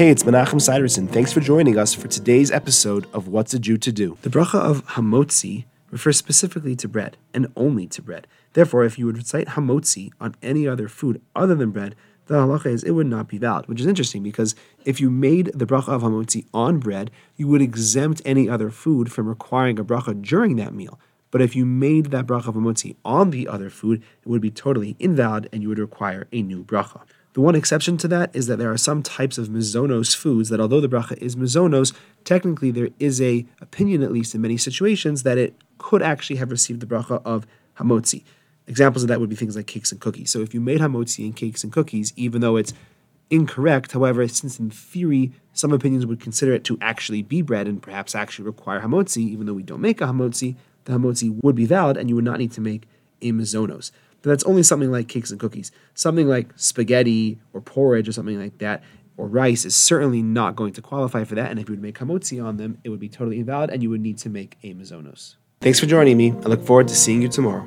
Hey, it's Menachem Siderson. Thanks for joining us for today's episode of What's a Jew to Do. The bracha of hamotzi refers specifically to bread and only to bread. Therefore, if you would recite hamotzi on any other food other than bread, the halacha is it would not be valid, which is interesting because if you made the bracha of hamotzi on bread, you would exempt any other food from requiring a bracha during that meal. But if you made that bracha of hamotzi on the other food, it would be totally invalid and you would require a new bracha. The one exception to that is that there are some types of mizonos foods that, although the bracha is mizonos, technically there is a opinion, at least in many situations, that it could actually have received the bracha of hamotzi. Examples of that would be things like cakes and cookies. So if you made hamotzi in cakes and cookies, even though it's incorrect, however, since in theory some opinions would consider it to actually be bread and perhaps actually require hamotzi, even though we don't make a hamotzi, the hamotzi would be valid and you would not need to make a mizonos. But that's only something like cakes and cookies. Something like spaghetti or porridge or something like that or rice is certainly not going to qualify for that. And if you would make hamotzi on them, it would be totally invalid and you would need to make a mizonos. Thanks for joining me. I look forward to seeing you tomorrow.